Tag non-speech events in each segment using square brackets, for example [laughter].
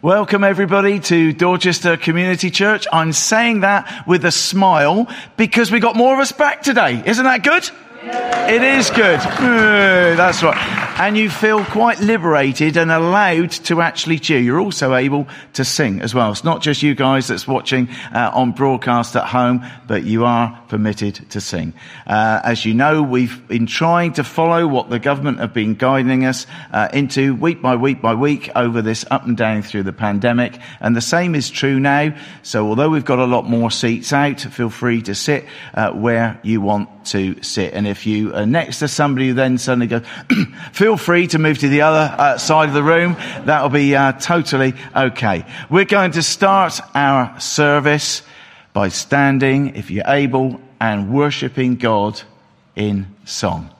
Welcome everybody to Dorchester Community Church. I'm saying that with a smile because we got more of us back today. Isn't that good? It is good. That's right. And you feel quite liberated and allowed to actually cheer. You're also able to sing as well. It's not just you guys that's watching uh, on broadcast at home, but you are permitted to sing. Uh, as you know, we've been trying to follow what the government have been guiding us uh, into week by week by week over this up and down through the pandemic. And the same is true now. So although we've got a lot more seats out, feel free to sit uh, where you want to sit. And if you are next to somebody who then suddenly goes, [clears throat] feel free to move to the other uh, side of the room. That'll be uh, totally okay. We're going to start our service by standing, if you're able, and worshipping God in song.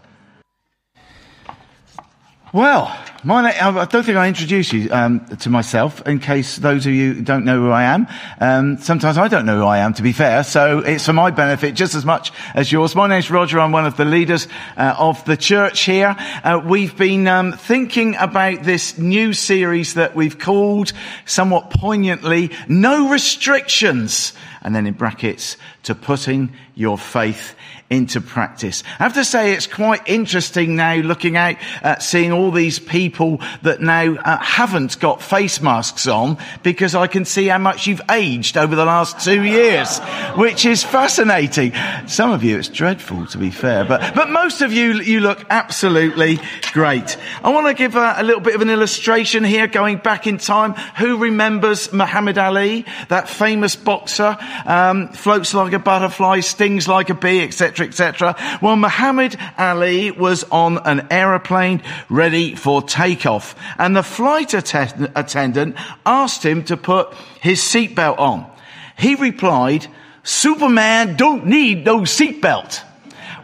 Well, my I don't think I introduce you um, to myself. In case those of you don't know who I am, um, sometimes I don't know who I am. To be fair, so it's for my benefit just as much as yours. My name's Roger. I'm one of the leaders uh, of the church here. Uh, we've been um, thinking about this new series that we've called, somewhat poignantly, "No Restrictions," and then in brackets, to putting your faith into practice. I have to say it's quite interesting now looking out, uh, seeing all these people that now uh, haven't got face masks on because I can see how much you've aged over the last two years, which is fascinating. Some of you, it's dreadful to be fair, but, but most of you, you look absolutely great. I want to give a, a little bit of an illustration here going back in time. Who remembers Muhammad Ali, that famous boxer, um, floats like a butterfly, stings like a bee, etc etc., Well, Muhammad Ali was on an aeroplane ready for takeoff and the flight att- attendant asked him to put his seatbelt on. He replied, Superman don't need no seatbelt.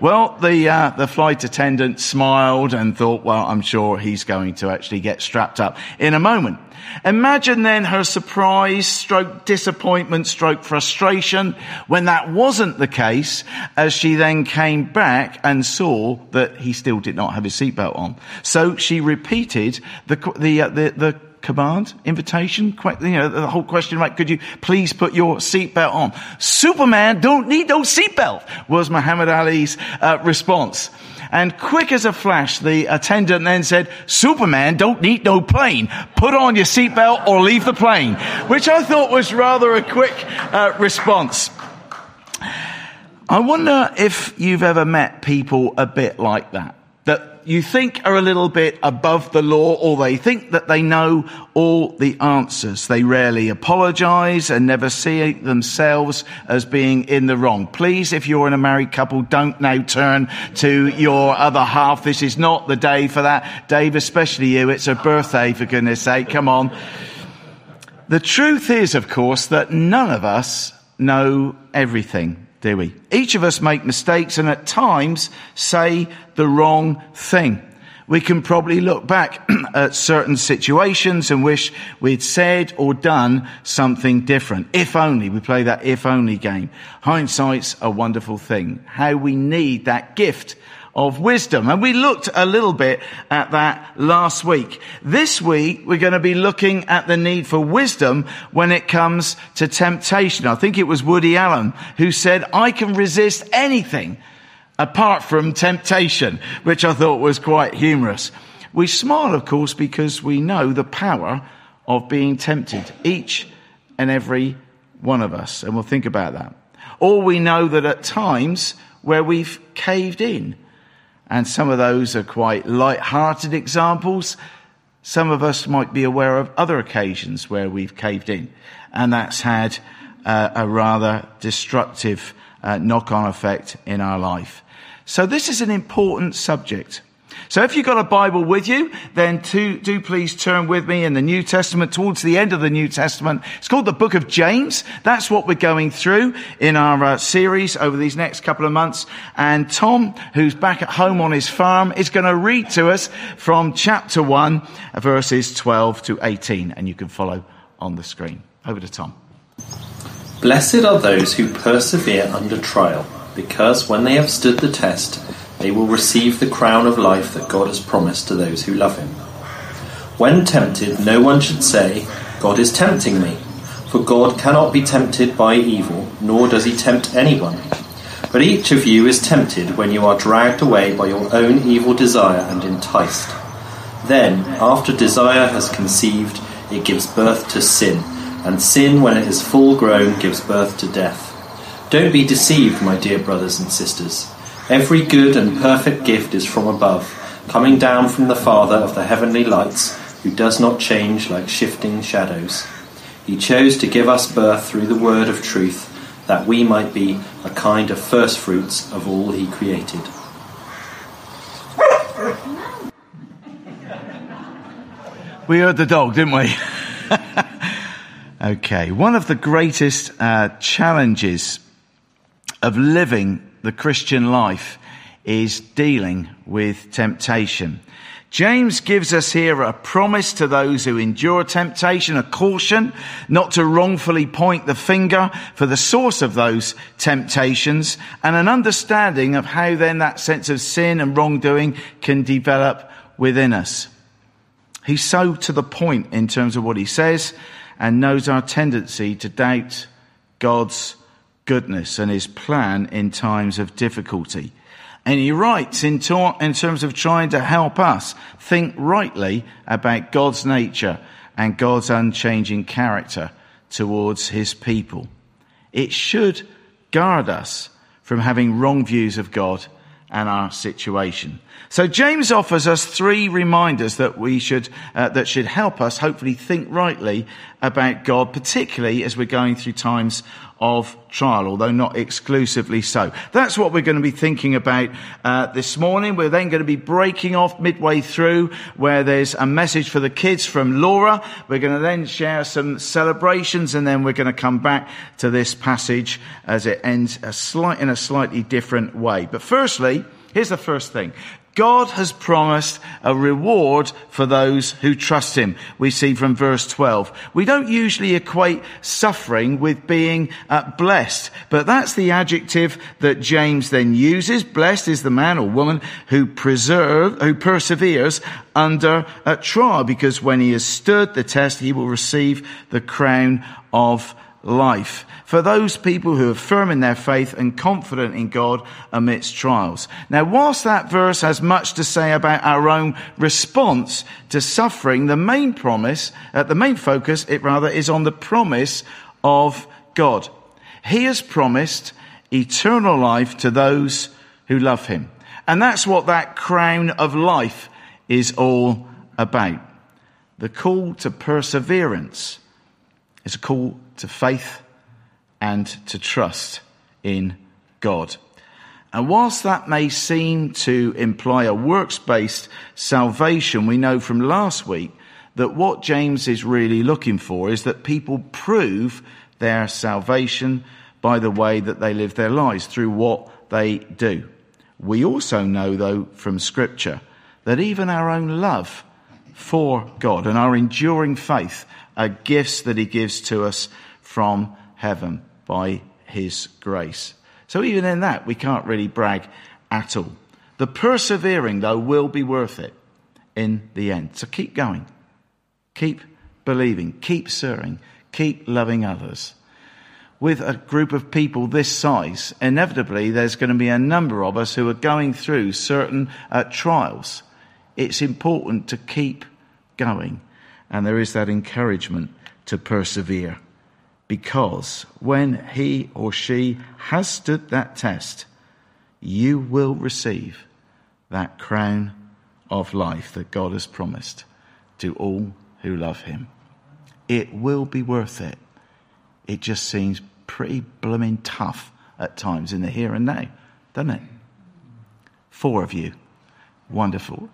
Well, the, uh, the flight attendant smiled and thought, well, I'm sure he's going to actually get strapped up in a moment. Imagine then her surprise, stroke disappointment, stroke frustration when that wasn't the case as she then came back and saw that he still did not have his seatbelt on. So she repeated the, the, uh, the, the command, invitation, you know, the whole question, right? Could you please put your seatbelt on? Superman don't need no seatbelt was Muhammad Ali's uh, response. And quick as a flash, the attendant then said, Superman don't need no plane. Put on your seatbelt or leave the plane. Which I thought was rather a quick uh, response. I wonder if you've ever met people a bit like that. You think are a little bit above the law or they think that they know all the answers. They rarely apologize and never see themselves as being in the wrong. Please, if you're in a married couple, don't now turn to your other half. This is not the day for that. Dave, especially you, it's a birthday for goodness sake. Come on. The truth is, of course, that none of us know everything do we? Each of us make mistakes and at times say the wrong thing. We can probably look back [clears throat] at certain situations and wish we'd said or done something different. If only, we play that if only game. Hindsight's a wonderful thing. How we need that gift of wisdom. And we looked a little bit at that last week. This week, we're going to be looking at the need for wisdom when it comes to temptation. I think it was Woody Allen who said, I can resist anything apart from temptation, which I thought was quite humorous. We smile, of course, because we know the power of being tempted, each and every one of us. And we'll think about that. Or we know that at times where we've caved in, and some of those are quite light-hearted examples. Some of us might be aware of other occasions where we've caved in, and that's had uh, a rather destructive uh, knock-on effect in our life. So this is an important subject. So if you've got a Bible with you, then to, do please turn with me in the New Testament towards the end of the New Testament. It's called the book of James. That's what we're going through in our uh, series over these next couple of months. And Tom, who's back at home on his farm, is going to read to us from chapter 1, verses 12 to 18. And you can follow on the screen. Over to Tom. Blessed are those who persevere under trial, because when they have stood the test, they will receive the crown of life that God has promised to those who love him. When tempted, no one should say, God is tempting me. For God cannot be tempted by evil, nor does he tempt anyone. But each of you is tempted when you are dragged away by your own evil desire and enticed. Then, after desire has conceived, it gives birth to sin, and sin, when it is full grown, gives birth to death. Don't be deceived, my dear brothers and sisters. Every good and perfect gift is from above, coming down from the Father of the heavenly lights, who does not change like shifting shadows. He chose to give us birth through the word of truth, that we might be a kind of first fruits of all he created. We heard the dog, didn't we? [laughs] okay. One of the greatest uh, challenges of living the Christian life is dealing with temptation. James gives us here a promise to those who endure temptation, a caution not to wrongfully point the finger for the source of those temptations, and an understanding of how then that sense of sin and wrongdoing can develop within us. He's so to the point in terms of what he says and knows our tendency to doubt God's goodness and his plan in times of difficulty. And he writes in, to- in terms of trying to help us think rightly about God's nature and God's unchanging character towards his people. It should guard us from having wrong views of God and our situation. So James offers us three reminders that we should, uh, that should help us hopefully think rightly about God, particularly as we're going through times of trial, although not exclusively so. That's what we're going to be thinking about uh, this morning. We're then going to be breaking off midway through where there's a message for the kids from Laura. We're going to then share some celebrations and then we're going to come back to this passage as it ends a slight, in a slightly different way. But firstly, here's the first thing. God has promised a reward for those who trust Him. We see from verse 12. We don't usually equate suffering with being uh, blessed, but that's the adjective that James then uses. Blessed is the man or woman who preserve, who perseveres under a trial, because when he has stood the test, he will receive the crown of life. For those people who are firm in their faith and confident in God amidst trials. Now, whilst that verse has much to say about our own response to suffering, the main promise, uh, the main focus, it rather, is on the promise of God. He has promised eternal life to those who love him. And that's what that crown of life is all about. The call to perseverance is a call to faith and to trust in God. And whilst that may seem to imply a works based salvation, we know from last week that what James is really looking for is that people prove their salvation by the way that they live their lives, through what they do. We also know, though, from Scripture, that even our own love for God and our enduring faith are gifts that He gives to us from heaven by His grace. So even in that, we can't really brag at all. The persevering, though, will be worth it in the end. So keep going. Keep believing. Keep serving. Keep loving others. With a group of people this size, inevitably there's going to be a number of us who are going through certain uh, trials. It's important to keep going. And there is that encouragement to persevere. Because when he or she has stood that test, you will receive that crown of life that God has promised to all who love him. It will be worth it. It just seems pretty blooming tough at times in the here and now, doesn't it? Four of you. Wonderful.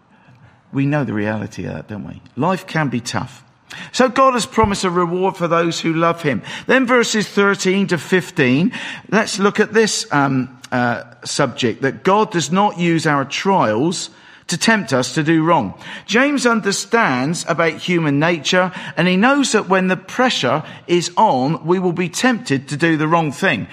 We know the reality of that, don't we? Life can be tough. So God has promised a reward for those who love Him. Then verses 13 to 15, let's look at this um, uh, subject, that God does not use our trials to tempt us to do wrong. James understands about human nature and he knows that when the pressure is on, we will be tempted to do the wrong thing.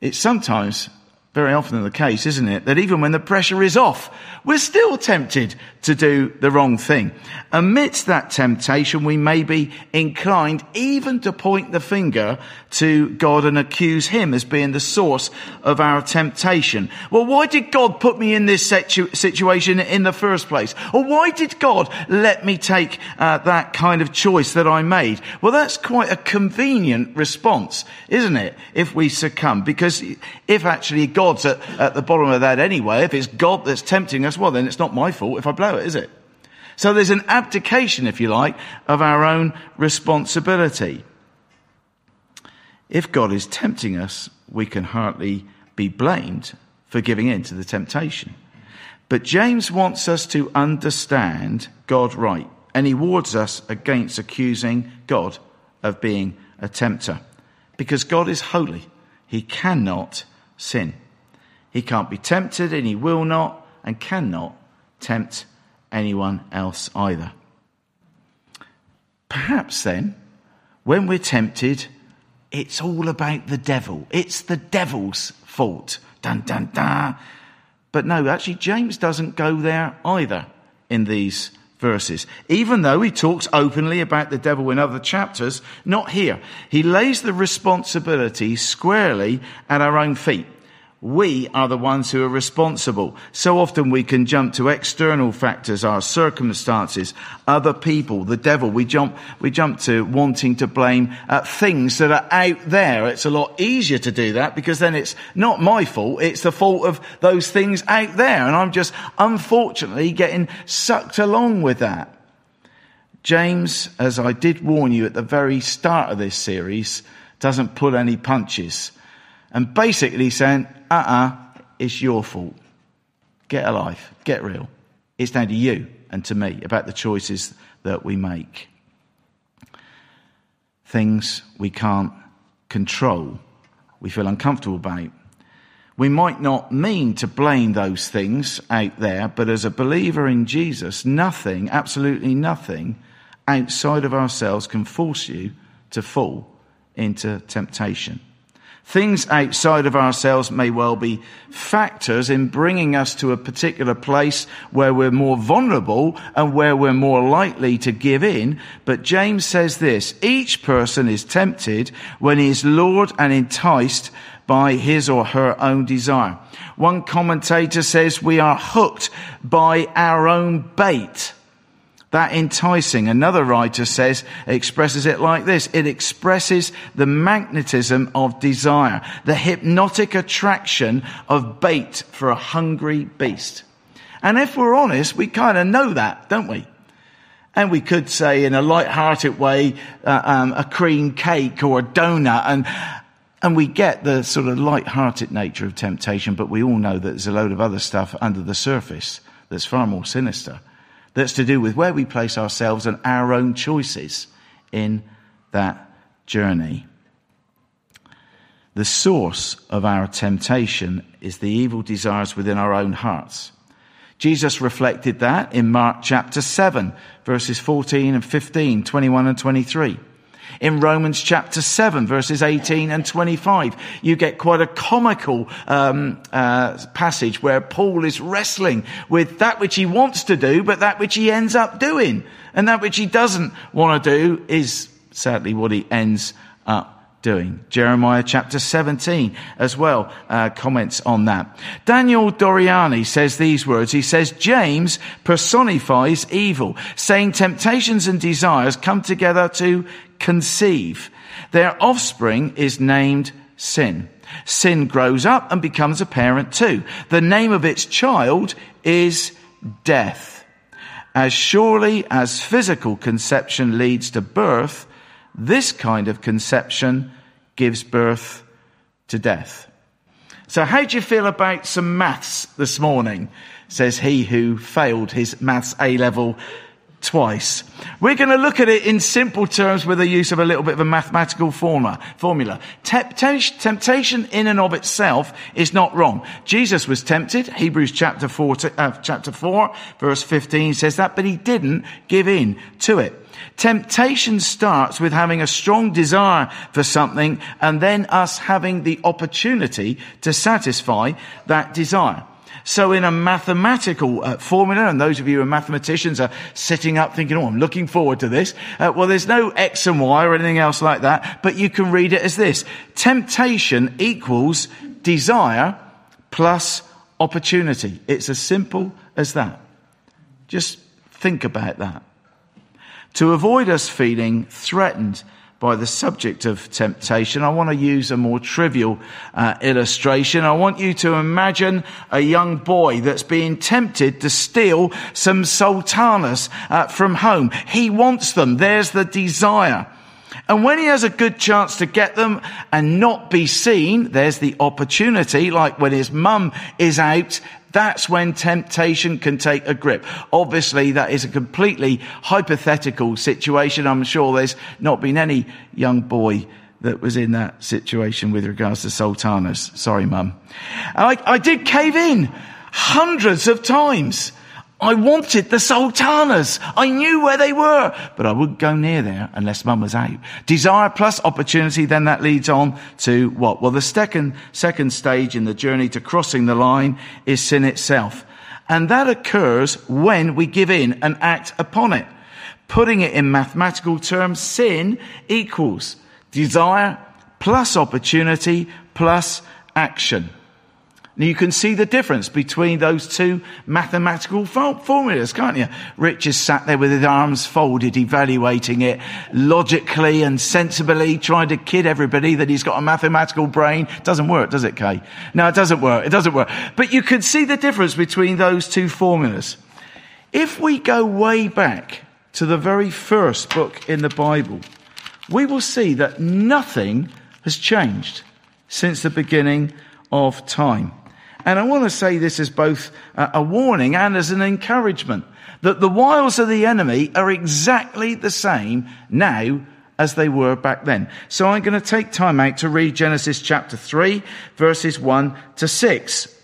It's sometimes very often the case, isn't it? That even when the pressure is off, we're still tempted to do the wrong thing. Amidst that temptation, we may be inclined even to point the finger to God and accuse Him as being the source of our temptation. Well, why did God put me in this situ- situation in the first place? Or why did God let me take uh, that kind of choice that I made? Well, that's quite a convenient response, isn't it? If we succumb, because if actually God God's at, at the bottom of that anyway. If it's God that's tempting us, well, then it's not my fault if I blow it, is it? So there's an abdication, if you like, of our own responsibility. If God is tempting us, we can hardly be blamed for giving in to the temptation. But James wants us to understand God right, and he warns us against accusing God of being a tempter. Because God is holy, he cannot sin. He can't be tempted and he will not and cannot tempt anyone else either. Perhaps then, when we're tempted, it's all about the devil. It's the devil's fault. Dun, dun, dun. But no, actually, James doesn't go there either in these verses. Even though he talks openly about the devil in other chapters, not here. He lays the responsibility squarely at our own feet. We are the ones who are responsible. So often we can jump to external factors, our circumstances, other people, the devil. We jump, we jump to wanting to blame uh, things that are out there. It's a lot easier to do that because then it's not my fault. It's the fault of those things out there. And I'm just unfortunately getting sucked along with that. James, as I did warn you at the very start of this series, doesn't pull any punches and basically saying, uh-uh, it's your fault. Get a life. Get real. It's down to you and to me about the choices that we make. Things we can't control, we feel uncomfortable about. We might not mean to blame those things out there, but as a believer in Jesus, nothing, absolutely nothing outside of ourselves can force you to fall into temptation. Things outside of ourselves may well be factors in bringing us to a particular place where we're more vulnerable and where we're more likely to give in. But James says this, each person is tempted when he is lured and enticed by his or her own desire. One commentator says we are hooked by our own bait that enticing. Another writer says, expresses it like this. It expresses the magnetism of desire, the hypnotic attraction of bait for a hungry beast. And if we're honest, we kind of know that, don't we? And we could say in a light-hearted way, uh, um, a cream cake or a donut and, and we get the sort of light-hearted nature of temptation, but we all know that there's a load of other stuff under the surface that's far more sinister that's to do with where we place ourselves and our own choices in that journey. The source of our temptation is the evil desires within our own hearts. Jesus reflected that in Mark chapter 7, verses 14 and 15, 21 and 23 in Romans chapter 7, verses 18 and 25. You get quite a comical um, uh, passage where Paul is wrestling with that which he wants to do, but that which he ends up doing. And that which he doesn't want to do is sadly what he ends up doing. Jeremiah chapter 17 as well uh, comments on that. Daniel Doriani says these words. He says, James personifies evil, saying temptations and desires come together to conceive. Their offspring is named sin. Sin grows up and becomes a parent too. The name of its child is death. As surely as physical conception leads to birth, this kind of conception gives birth to death. So how do you feel about some maths this morning? Says he who failed his maths A level twice. We're going to look at it in simple terms with the use of a little bit of a mathematical formula. formula. Temptation in and of itself is not wrong. Jesus was tempted. Hebrews chapter 4, uh, chapter 4 verse 15 says that, but he didn't give in to it. Temptation starts with having a strong desire for something and then us having the opportunity to satisfy that desire. So in a mathematical uh, formula, and those of you who are mathematicians are sitting up thinking, oh, I'm looking forward to this. Uh, well, there's no X and Y or anything else like that, but you can read it as this. Temptation equals desire plus opportunity. It's as simple as that. Just think about that. To avoid us feeling threatened by the subject of temptation, I want to use a more trivial uh, illustration. I want you to imagine a young boy that's being tempted to steal some sultanas uh, from home. He wants them. There's the desire. And when he has a good chance to get them and not be seen, there's the opportunity, like when his mum is out that's when temptation can take a grip. Obviously, that is a completely hypothetical situation. I'm sure there's not been any young boy that was in that situation with regards to sultanas. Sorry, mum. I, I did cave in hundreds of times. I wanted the sultanas. I knew where they were, but I wouldn't go near there unless mum was out. Desire plus opportunity, then that leads on to what? Well, the second, second stage in the journey to crossing the line is sin itself. And that occurs when we give in and act upon it. Putting it in mathematical terms, sin equals desire plus opportunity plus action. Now you can see the difference between those two mathematical formulas, can't you? Rich is sat there with his arms folded, evaluating it logically and sensibly, trying to kid everybody that he's got a mathematical brain. Doesn't work, does it, Kay? No, it doesn't work. It doesn't work. But you can see the difference between those two formulas. If we go way back to the very first book in the Bible, we will see that nothing has changed since the beginning of time. And I want to say this as both a warning and as an encouragement that the wiles of the enemy are exactly the same now as they were back then. So I'm going to take time out to read Genesis chapter 3 verses 1 to 6.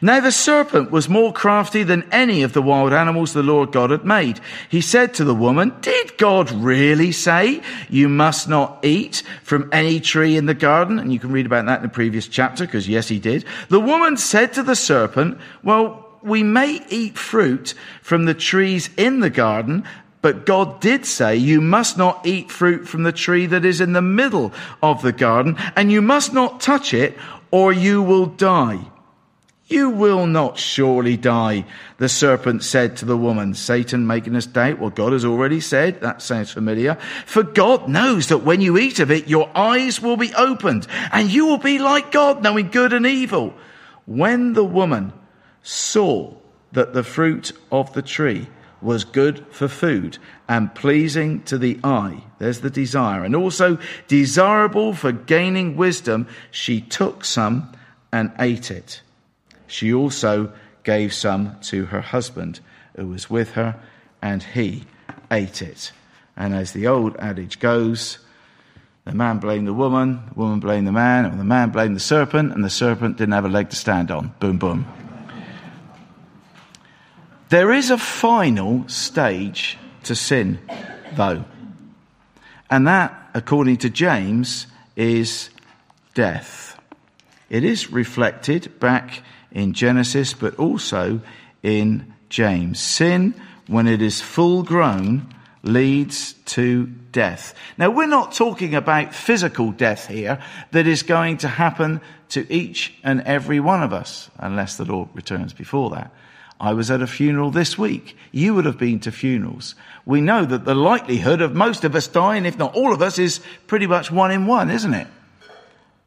Now the serpent was more crafty than any of the wild animals the Lord God had made. He said to the woman, Did God really say you must not eat from any tree in the garden? And you can read about that in the previous chapter, because yes, he did. The woman said to the serpent, Well, we may eat fruit from the trees in the garden, but God did say, you must not eat fruit from the tree that is in the middle of the garden, and you must not touch it, or you will die. You will not surely die, the serpent said to the woman. Satan making us doubt what God has already said. That sounds familiar. For God knows that when you eat of it, your eyes will be opened and you will be like God, knowing good and evil. When the woman saw that the fruit of the tree was good for food and pleasing to the eye, there's the desire, and also desirable for gaining wisdom, she took some and ate it. She also gave some to her husband who was with her, and he ate it. And as the old adage goes, the man blamed the woman, the woman blamed the man, and the man blamed the serpent, and the serpent didn't have a leg to stand on. Boom, boom. There is a final stage to sin, though. And that, according to James, is death. It is reflected back in Genesis, but also in James. Sin, when it is full grown, leads to death. Now, we're not talking about physical death here that is going to happen to each and every one of us, unless the Lord returns before that. I was at a funeral this week. You would have been to funerals. We know that the likelihood of most of us dying, if not all of us, is pretty much one in one, isn't it?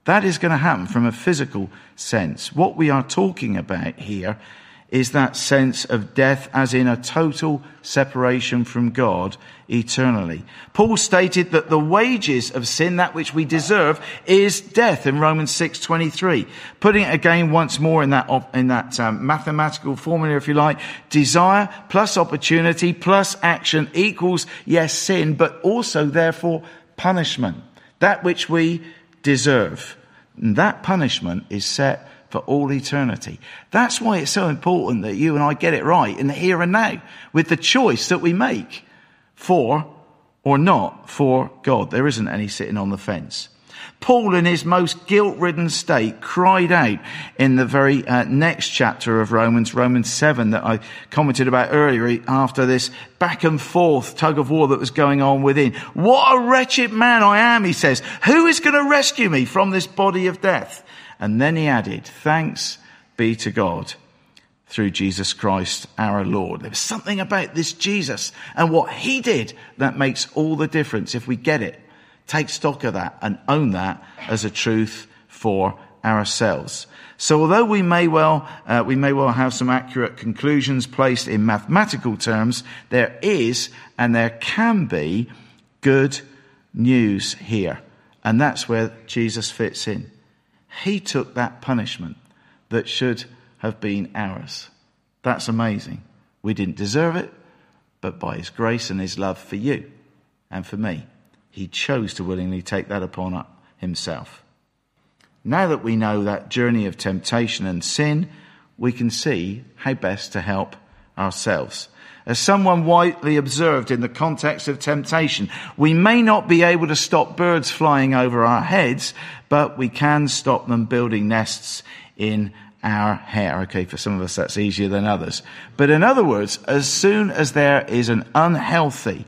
That is going to happen from a physical sense. What we are talking about here is that sense of death as in a total separation from God eternally. Paul stated that the wages of sin, that which we deserve, is death in Romans 6.23. Putting it again once more in that, in that um, mathematical formula, if you like, desire plus opportunity plus action equals, yes, sin, but also therefore punishment. That which we deserve. And that punishment is set for all eternity. That's why it's so important that you and I get it right in the here and now with the choice that we make. for or not for God. There isn't any sitting on the fence. Paul, in his most guilt ridden state, cried out in the very uh, next chapter of Romans, Romans 7, that I commented about earlier, after this back and forth tug of war that was going on within. What a wretched man I am, he says. Who is going to rescue me from this body of death? And then he added, Thanks be to God through Jesus Christ our Lord. There's something about this Jesus and what he did that makes all the difference if we get it take stock of that and own that as a truth for ourselves. So although we may well, uh, we may well have some accurate conclusions placed in mathematical terms, there is and there can be good news here. And that's where Jesus fits in. He took that punishment that should have been ours. That's amazing. We didn't deserve it, but by his grace and his love for you and for me, he chose to willingly take that upon himself. Now that we know that journey of temptation and sin, we can see how best to help ourselves. As someone widely observed in the context of temptation, we may not be able to stop birds flying over our heads, but we can stop them building nests in our hair. Okay, for some of us that's easier than others. But in other words, as soon as there is an unhealthy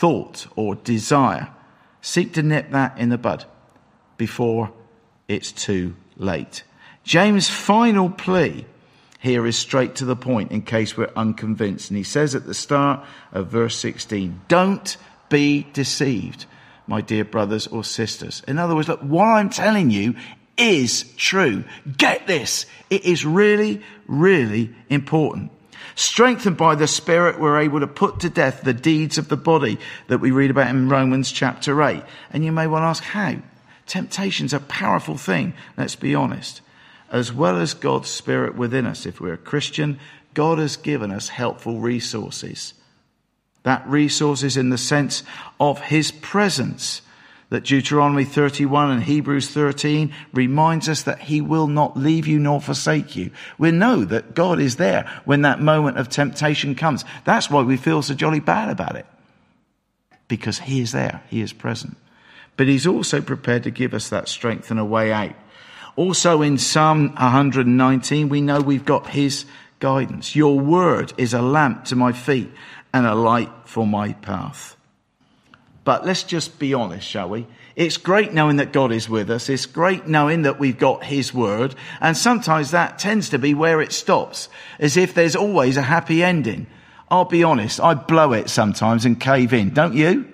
thought or desire, seek to nip that in the bud before it's too late. James' final plea here is straight to the point in case we're unconvinced. And he says at the start of verse 16, don't be deceived, my dear brothers or sisters. In other words, look, what I'm telling you is true. Get this. It is really, really important. Strengthened by the Spirit, we're able to put to death the deeds of the body that we read about in Romans chapter 8. And you may well ask, how? Temptation's a powerful thing, let's be honest. As well as God's Spirit within us, if we're a Christian, God has given us helpful resources. That resources in the sense of His presence that Deuteronomy 31 and Hebrews 13 reminds us that he will not leave you nor forsake you. We know that God is there when that moment of temptation comes. That's why we feel so jolly bad about it. Because he is there. He is present. But he's also prepared to give us that strength and a way out. Also in Psalm 119, we know we've got his guidance. Your word is a lamp to my feet and a light for my path. But let's just be honest, shall we? It's great knowing that God is with us. It's great knowing that we've got His word. And sometimes that tends to be where it stops, as if there's always a happy ending. I'll be honest, I blow it sometimes and cave in, don't you?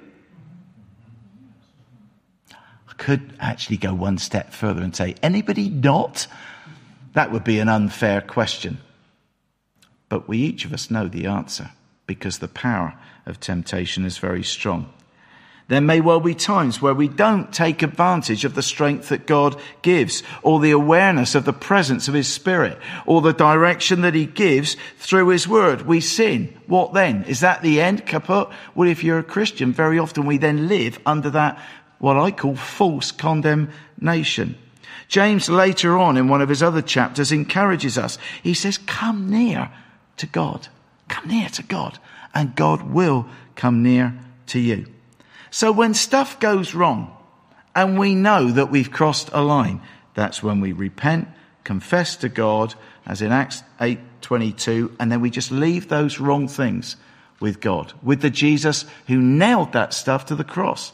I could actually go one step further and say, anybody not? That would be an unfair question. But we each of us know the answer because the power of temptation is very strong. There may well be times where we don't take advantage of the strength that God gives or the awareness of the presence of His Spirit or the direction that He gives through His Word. We sin. What then? Is that the end? Kaput? Well, if you're a Christian, very often we then live under that, what I call false condemnation. James later on in one of his other chapters encourages us. He says, come near to God. Come near to God and God will come near to you. So when stuff goes wrong and we know that we've crossed a line, that's when we repent, confess to God, as in Acts 8:22, and then we just leave those wrong things with God, with the Jesus who nailed that stuff to the cross.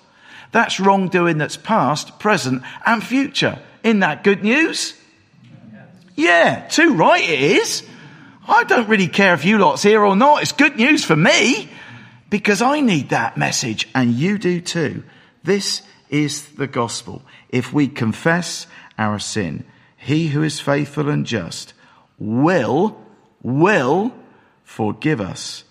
That's wrongdoing that's past, present, and future. In that good news? Yeah, too right it is. I don't really care if you lot's here or not. It's good news for me because I need that message and you do too. This is the gospel. If we confess our sin, he who is faithful and just will, will forgive us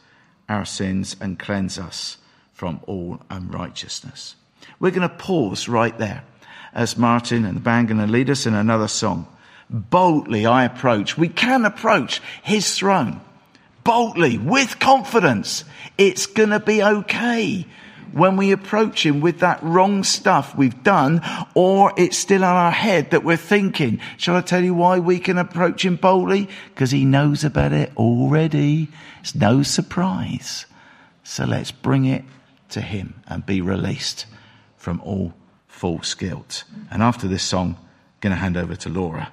our sins and cleanse us from all unrighteousness. We're going to pause right there as Martin and the band are going to lead us in another song. Boldly I approach. We can approach his throne boldly, with confidence. It's gonna be okay when we approach him with that wrong stuff we've done, or it's still in our head that we're thinking. Shall I tell you why we can approach him boldly? Because he knows about it already. It's no surprise. So let's bring it to Him and be released from all false guilt. And after this song, I'm going to hand over to Laura.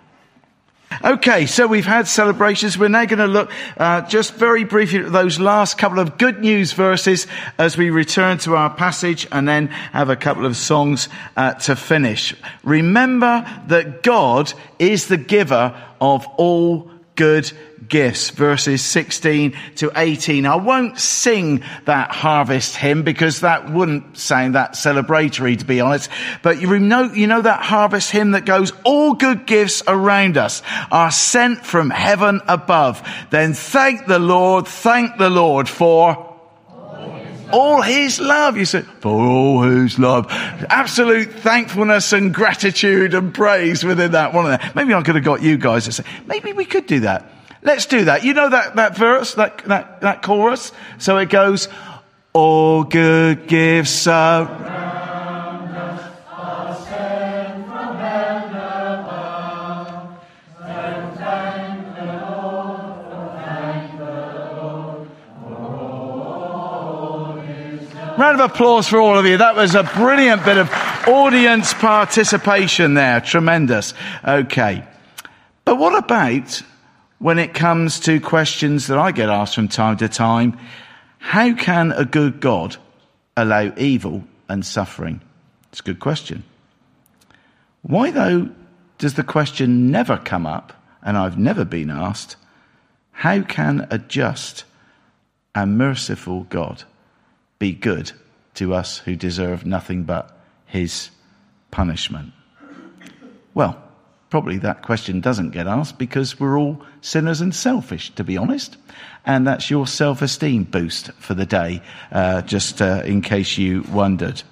Okay, so we've had celebrations. We're now going to look uh, just very briefly at those last couple of good news verses as we return to our passage and then have a couple of songs uh, to finish. Remember that God is the giver of all good gifts, verses 16 to 18. I won't sing that harvest hymn because that wouldn't sound that celebratory to be honest. But you know, you know that harvest hymn that goes, all good gifts around us are sent from heaven above. Then thank the Lord, thank the Lord for all his love. You said, for all his love. Absolute thankfulness and gratitude and praise within that one. Of them. Maybe I could have got you guys to say, maybe we could do that. Let's do that. You know that, that verse, that, that, that chorus? So it goes, all good gifts are Round of applause for all of you. That was a brilliant bit of audience participation there. Tremendous. Okay. But what about when it comes to questions that I get asked from time to time, how can a good God allow evil and suffering? It's a good question. Why, though, does the question never come up, and I've never been asked, how can a just and merciful God be good to us who deserve nothing but his punishment? Well, Probably that question doesn't get asked because we're all sinners and selfish, to be honest. And that's your self esteem boost for the day, uh, just uh, in case you wondered.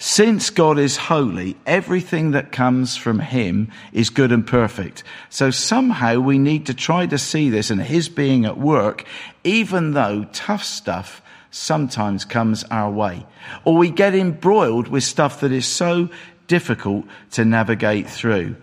Since God is holy, everything that comes from Him is good and perfect. So somehow we need to try to see this and His being at work, even though tough stuff sometimes comes our way. Or we get embroiled with stuff that is so difficult to navigate through.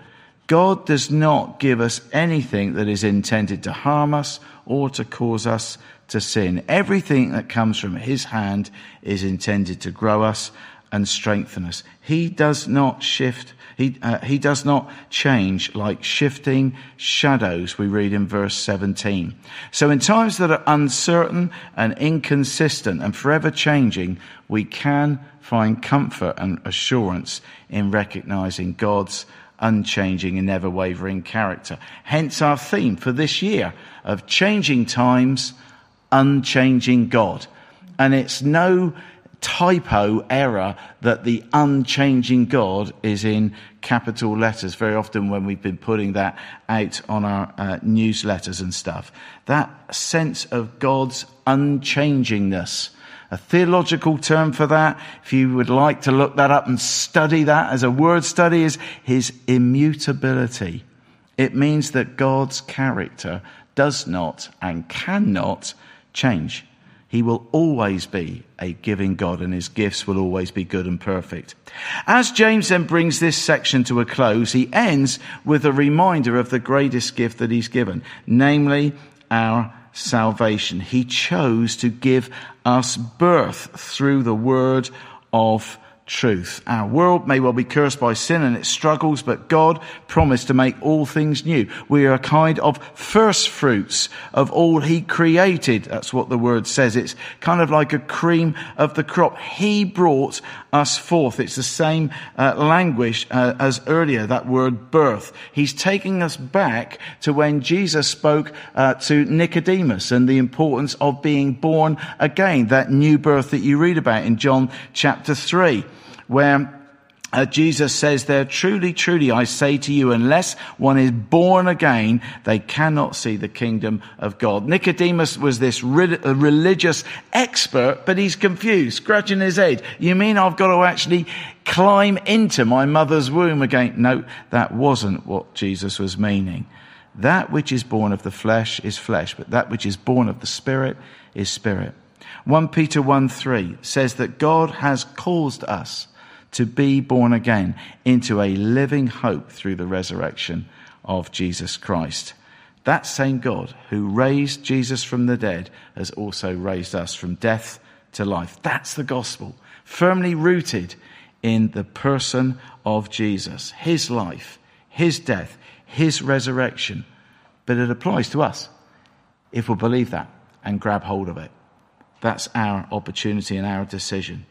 God does not give us anything that is intended to harm us or to cause us to sin. Everything that comes from His hand is intended to grow us and strengthen us. He does not shift, he, uh, he does not change like shifting shadows, we read in verse 17. So in times that are uncertain and inconsistent and forever changing, we can find comfort and assurance in recognizing God's unchanging and never wavering character. Hence our theme for this year of changing times, unchanging God. And it's no typo error that the unchanging God is in capital letters. Very often when we've been putting that out on our uh, newsletters and stuff, that sense of God's unchangingness a theological term for that, if you would like to look that up and study that as a word study, is his immutability. It means that God's character does not and cannot change. He will always be a giving God and his gifts will always be good and perfect. As James then brings this section to a close, he ends with a reminder of the greatest gift that he's given, namely our salvation. He chose to give us birth through the word of truth. Our world may well be cursed by sin and its struggles, but God promised to make all things new. We are a kind of first fruits of all He created. That's what the word says. It's kind of like a cream of the crop. He brought us forth. It's the same uh, language uh, as earlier, that word birth. He's taking us back to when Jesus spoke uh, to Nicodemus and the importance of being born again, that new birth that you read about in John chapter 3 where uh, Jesus says there, truly, truly, I say to you, unless one is born again, they cannot see the kingdom of God. Nicodemus was this re- religious expert, but he's confused, scratching his head. You mean I've got to actually climb into my mother's womb again? No, that wasn't what Jesus was meaning. That which is born of the flesh is flesh, but that which is born of the spirit is spirit. 1 Peter 1 3 says that God has caused us to be born again into a living hope through the resurrection of Jesus Christ. That same God who raised Jesus from the dead has also raised us from death to life. That's the gospel, firmly rooted in the person of Jesus, his life, his death, his resurrection. But it applies to us if we believe that and grab hold of it. That's our opportunity and our decision.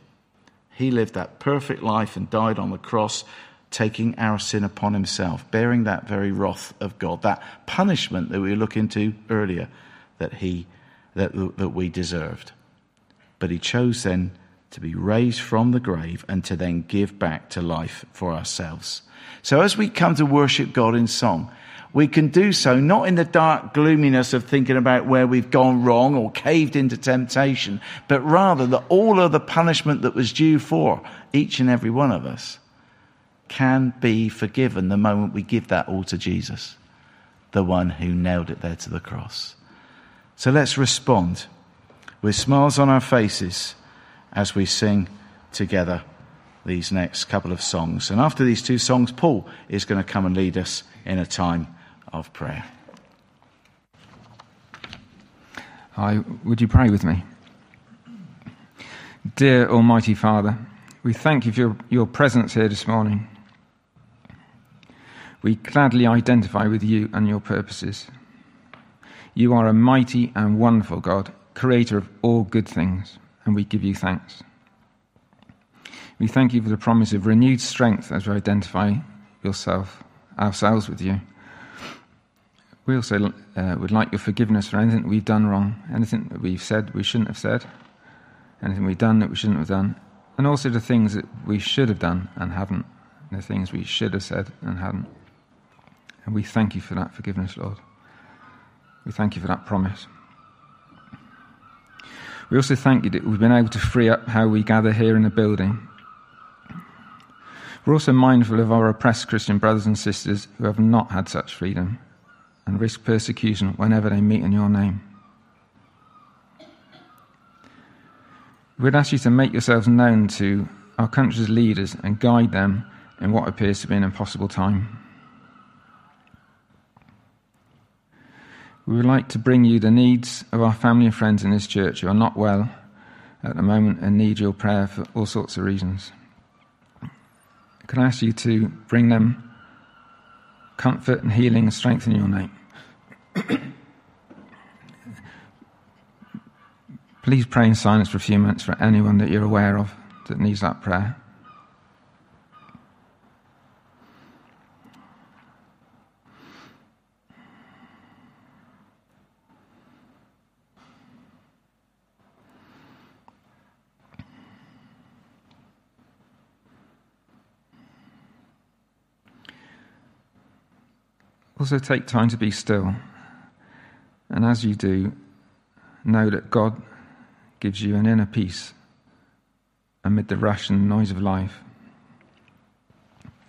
He lived that perfect life and died on the cross, taking our sin upon himself, bearing that very wrath of God, that punishment that we looking into earlier that he that, that we deserved. But he chose then to be raised from the grave and to then give back to life for ourselves. So as we come to worship God in song, we can do so not in the dark gloominess of thinking about where we've gone wrong or caved into temptation, but rather that all of the punishment that was due for each and every one of us can be forgiven the moment we give that all to Jesus, the one who nailed it there to the cross. So let's respond with smiles on our faces as we sing together these next couple of songs. And after these two songs, Paul is going to come and lead us in a time of prayer. Hi, would you pray with me? Dear Almighty Father, we thank you for your, your presence here this morning. We gladly identify with you and your purposes. You are a mighty and wonderful God, creator of all good things and we give you thanks. We thank you for the promise of renewed strength as we identify yourself, ourselves with you. We also uh, would like your forgiveness for anything we've done wrong, anything that we've said we shouldn't have said, anything we've done that we shouldn't have done, and also the things that we should have done and haven't, and the things we should have said and hadn't. And we thank you for that forgiveness, Lord. We thank you for that promise. We also thank you that we've been able to free up how we gather here in the building. We're also mindful of our oppressed Christian brothers and sisters who have not had such freedom and risk persecution whenever they meet in your name. We'd ask you to make yourselves known to our country's leaders and guide them in what appears to be an impossible time. We would like to bring you the needs of our family and friends in this church who are not well at the moment and need your prayer for all sorts of reasons. Can I ask you to bring them comfort and healing and strength in your name? Please pray in silence for a few minutes for anyone that you're aware of that needs that prayer. Also, take time to be still. And as you do, know that God gives you an inner peace amid the rush and noise of life.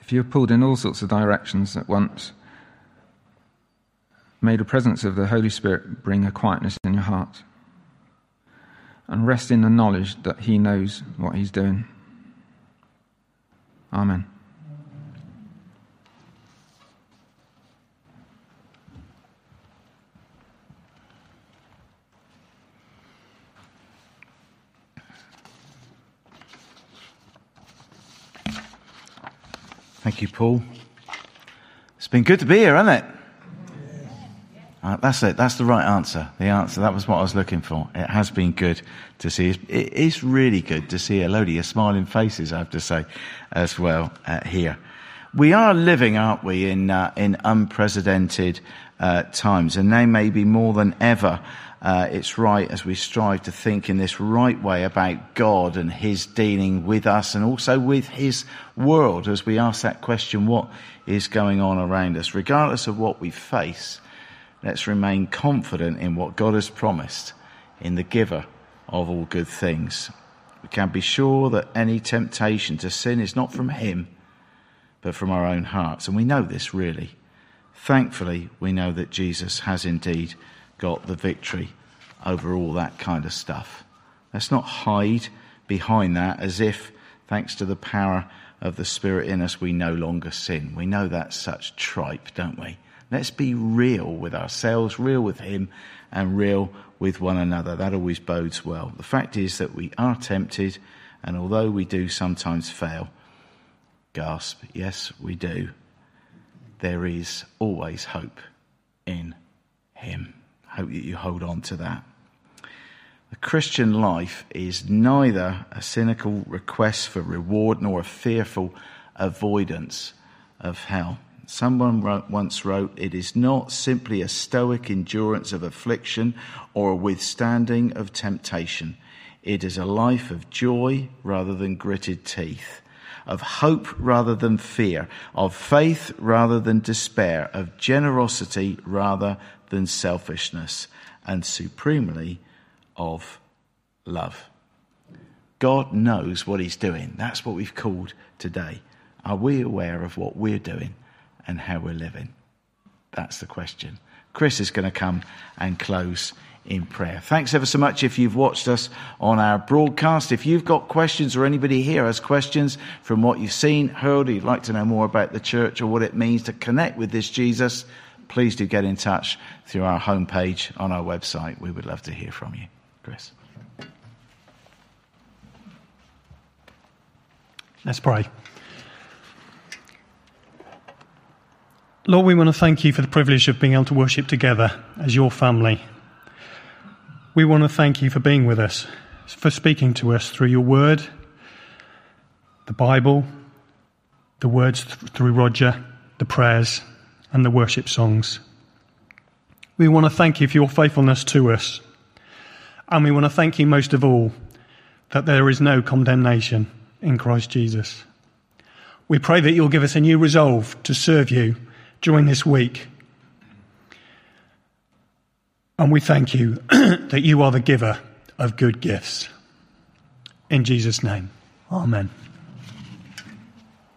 If you're pulled in all sorts of directions at once, may the presence of the Holy Spirit bring a quietness in your heart. And rest in the knowledge that He knows what He's doing. Amen. Thank you, Paul. It's been good to be here, hasn't it? Uh, that's it. That's the right answer. The answer. That was what I was looking for. It has been good to see. It is really good to see a load of your smiling faces, I have to say, as well uh, here. We are living, aren't we, in uh, in unprecedented uh, times, and they may be more than ever uh, it's right as we strive to think in this right way about God and His dealing with us and also with His world as we ask that question, what is going on around us? Regardless of what we face, let's remain confident in what God has promised in the giver of all good things. We can be sure that any temptation to sin is not from Him, but from our own hearts. And we know this really. Thankfully, we know that Jesus has indeed got the victory over all that kind of stuff. Let's not hide behind that as if, thanks to the power of the Spirit in us, we no longer sin. We know that's such tripe, don't we? Let's be real with ourselves, real with Him, and real with one another. That always bodes well. The fact is that we are tempted, and although we do sometimes fail, gasp, yes, we do, there is always hope in Him. Hope that you hold on to that. The Christian life is neither a cynical request for reward nor a fearful avoidance of hell. Someone wrote, once wrote, It is not simply a stoic endurance of affliction or a withstanding of temptation. It is a life of joy rather than gritted teeth, of hope rather than fear, of faith rather than despair, of generosity rather than selfishness, and supremely of love. God knows what He's doing. That's what we've called today. Are we aware of what we're doing? and how we're living? That's the question. Chris is going to come and close in prayer. Thanks ever so much if you've watched us on our broadcast. If you've got questions or anybody here has questions from what you've seen, heard, or you'd like to know more about the church or what it means to connect with this Jesus, please do get in touch through our homepage on our website. We would love to hear from you. Chris. Let's pray. Lord, we want to thank you for the privilege of being able to worship together as your family. We want to thank you for being with us, for speaking to us through your word, the Bible, the words through Roger, the prayers, and the worship songs. We want to thank you for your faithfulness to us. And we want to thank you most of all that there is no condemnation in Christ Jesus. We pray that you'll give us a new resolve to serve you during this week. And we thank you [clears throat] that you are the giver of good gifts. In Jesus' name, amen.